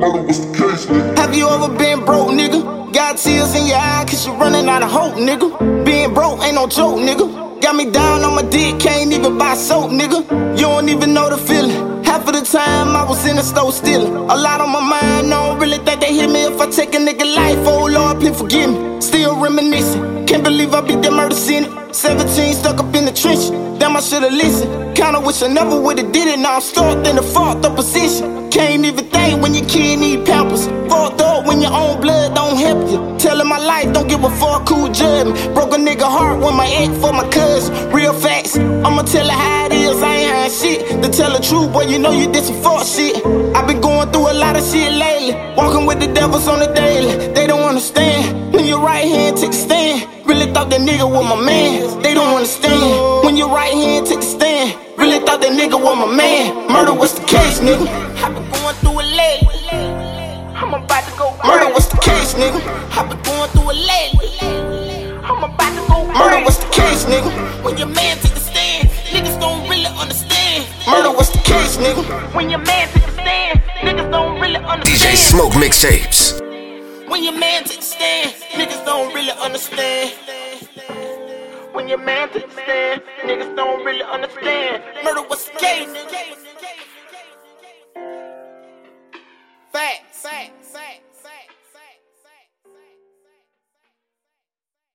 Have you ever been broke, nigga? Got tears in your eye cause you running out of hope, nigga. Being broke ain't no joke, nigga. Got me down on my dick, can't even buy soap, nigga. You don't even know the feeling. Half of the time I was in the store stealing. A lot on my mind, I don't really think they hit me if I take a nigga life. Oh Forgive me. Still reminiscing. Can't believe I beat the murder scene. 17 stuck up in the trench. Damn, I should've listened. Kinda wish I never would've did it. Now I'm stuck in the fourth up position. Can't even think when your kid need pampers. Fucked up when your own blood don't help you. Telling my life, don't give a fuck who judge me. Broke a nigga heart with my ex for my cousin. Real facts, I'ma tell her how it is. I ain't hiding shit. To tell the truth, boy, you know you did some fuck shit. i been going through a lot of shit lately. Walking with the devils on the daily. Really thought that nigga was my man. They don't understand. When your right hand take a stand. Really thought that nigga was my man. Murder was the case, nigga. i been going through it lately. I'm about to go. Murder was the case, nigga. i been going through it lately. I'm about to go. Murder was the case, nigga. When your man take a stand, niggas don't really understand. Murder was the case, nigga. When your man take a stand, niggas don't really understand. DJ Smoke mixtapes. When your man take a stand, niggas don't really understand. When your man take a stand, niggas don't really understand. Murder was the case. Fact, fact.